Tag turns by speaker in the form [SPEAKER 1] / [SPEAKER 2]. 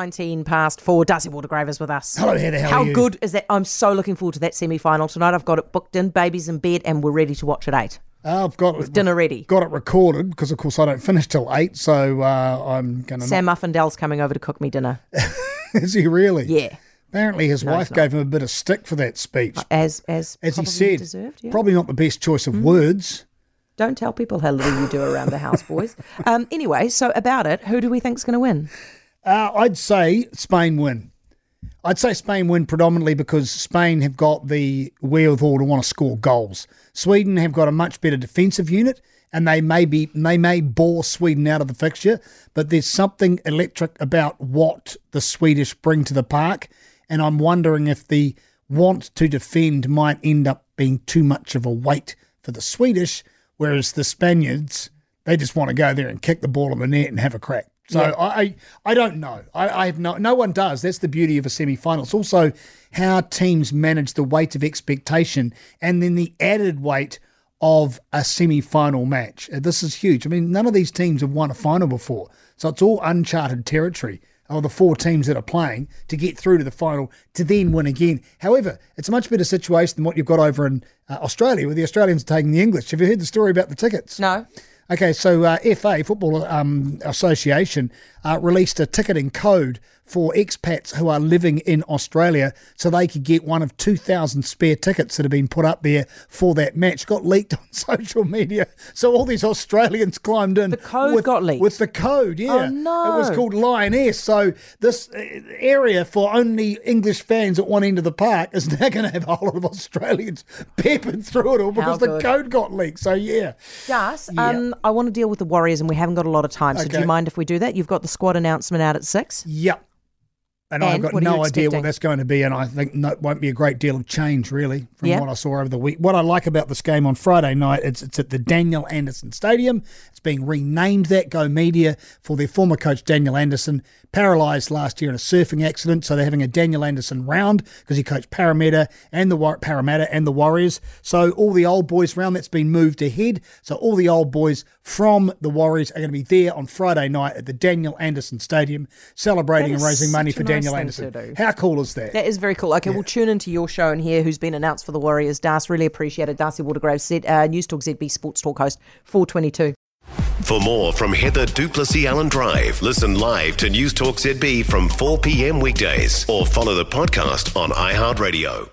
[SPEAKER 1] 19 past four. D'Arcy Waldegrave is with us.
[SPEAKER 2] Hello, Heather. How,
[SPEAKER 1] How good is that? I'm so looking forward to that semi final tonight. I've got it booked in, babies in bed, and we're ready to watch at eight.
[SPEAKER 2] Uh, I've got it,
[SPEAKER 1] Dinner ready.
[SPEAKER 2] got it recorded because, of course, I don't finish till eight. So uh, I'm going to.
[SPEAKER 1] Sam Muffindale's coming over to cook me dinner.
[SPEAKER 2] Is he really?
[SPEAKER 1] Yeah,
[SPEAKER 2] Apparently, his
[SPEAKER 1] No,
[SPEAKER 2] wife gave him a bit of stick for that speech.
[SPEAKER 1] as as
[SPEAKER 2] As he said,
[SPEAKER 1] deserved. Yeah.
[SPEAKER 2] probably not the best choice of words.
[SPEAKER 1] Don't tell people how little you do around the house, boys. Um, anyway, so about it, who do we think's going to win?
[SPEAKER 2] Uh, I'd say Spain win. I'd say Spain win predominantly because Spain have got the wherewithal to want to score goals. Sweden have got a much better defensive unit, and they may be they may bore Sweden out of the fixture. But there's something electric about what the Swedish bring to the park, and I'm wondering if the want to defend might end up being too much of a weight for the Swedish, whereas the Spaniards they just want to go there and kick the ball in the net and have a crack. So
[SPEAKER 1] Yeah.
[SPEAKER 2] I, I don't know. I, I have no no one does. That's the beauty of a semi final. It's also how teams manage the weight of expectation and then the added weight of a semi final match. Uh, This is huge. I mean, none of these teams have won a final before. So it's all uncharted territory of the four teams that are playing to get through to the final to then win again. However, it's a much better situation than what you've got over in uh, Australia where the Australians are taking the English. Have you heard the story about the tickets?
[SPEAKER 1] No.
[SPEAKER 2] Okay, so uh, FA Football um, Association uh, released a ticketing code for expats who are living in Australia, so they could get one of two thousand spare tickets that have been put up there for that match. Got leaked on social media, so all these Australians climbed in. The
[SPEAKER 1] code got leaked?
[SPEAKER 2] with the code. Yeah,
[SPEAKER 1] Oh, no.
[SPEAKER 2] it was called Lioness. So this uh, area for only English fans at one end of the park is now going to have a whole lot of Australians pepping through it all because the code got leaked. So yeah.
[SPEAKER 1] Yes.
[SPEAKER 2] Yeah.
[SPEAKER 1] um, I want to deal with the Warriors, and we haven't got a lot of time. So, do you mind if we do that? You've got the squad announcement out at six.
[SPEAKER 2] Yep. And, I've got
[SPEAKER 1] what are you
[SPEAKER 2] no idea what that's going to be, and I think no, it won't be a great deal of change, really, from
[SPEAKER 1] Yeah.
[SPEAKER 2] what I saw over the week. What I like about this game on Friday night, it's it's at the Daniel Anderson Stadium. It's being renamed that Go Media for their former coach Daniel Anderson, paralysed last year in a surfing accident. So they're having a Daniel Anderson round because he coached Parramatta and the War- Parramatta and the Warriors. So all the old boys round that's been moved ahead. So all the old boys from the Warriors are going to be there on Friday night at the Daniel Anderson Stadium, celebrating and raising money for
[SPEAKER 1] a nice
[SPEAKER 2] Daniel Anderson.
[SPEAKER 1] to do.
[SPEAKER 2] How cool is that?
[SPEAKER 1] That is very cool. Okay, we'll tune into your show and hear who's been announced for the Warriors. Das, really appreciate it. D'Arcy Waldegrave, said, uh, News Talk ZB Sports Talk host, 422.
[SPEAKER 3] For more from Heather du Plessis-Allen Drive, listen live to News Talk ZB from 4 p.m. weekdays or follow the podcast on iHeartRadio.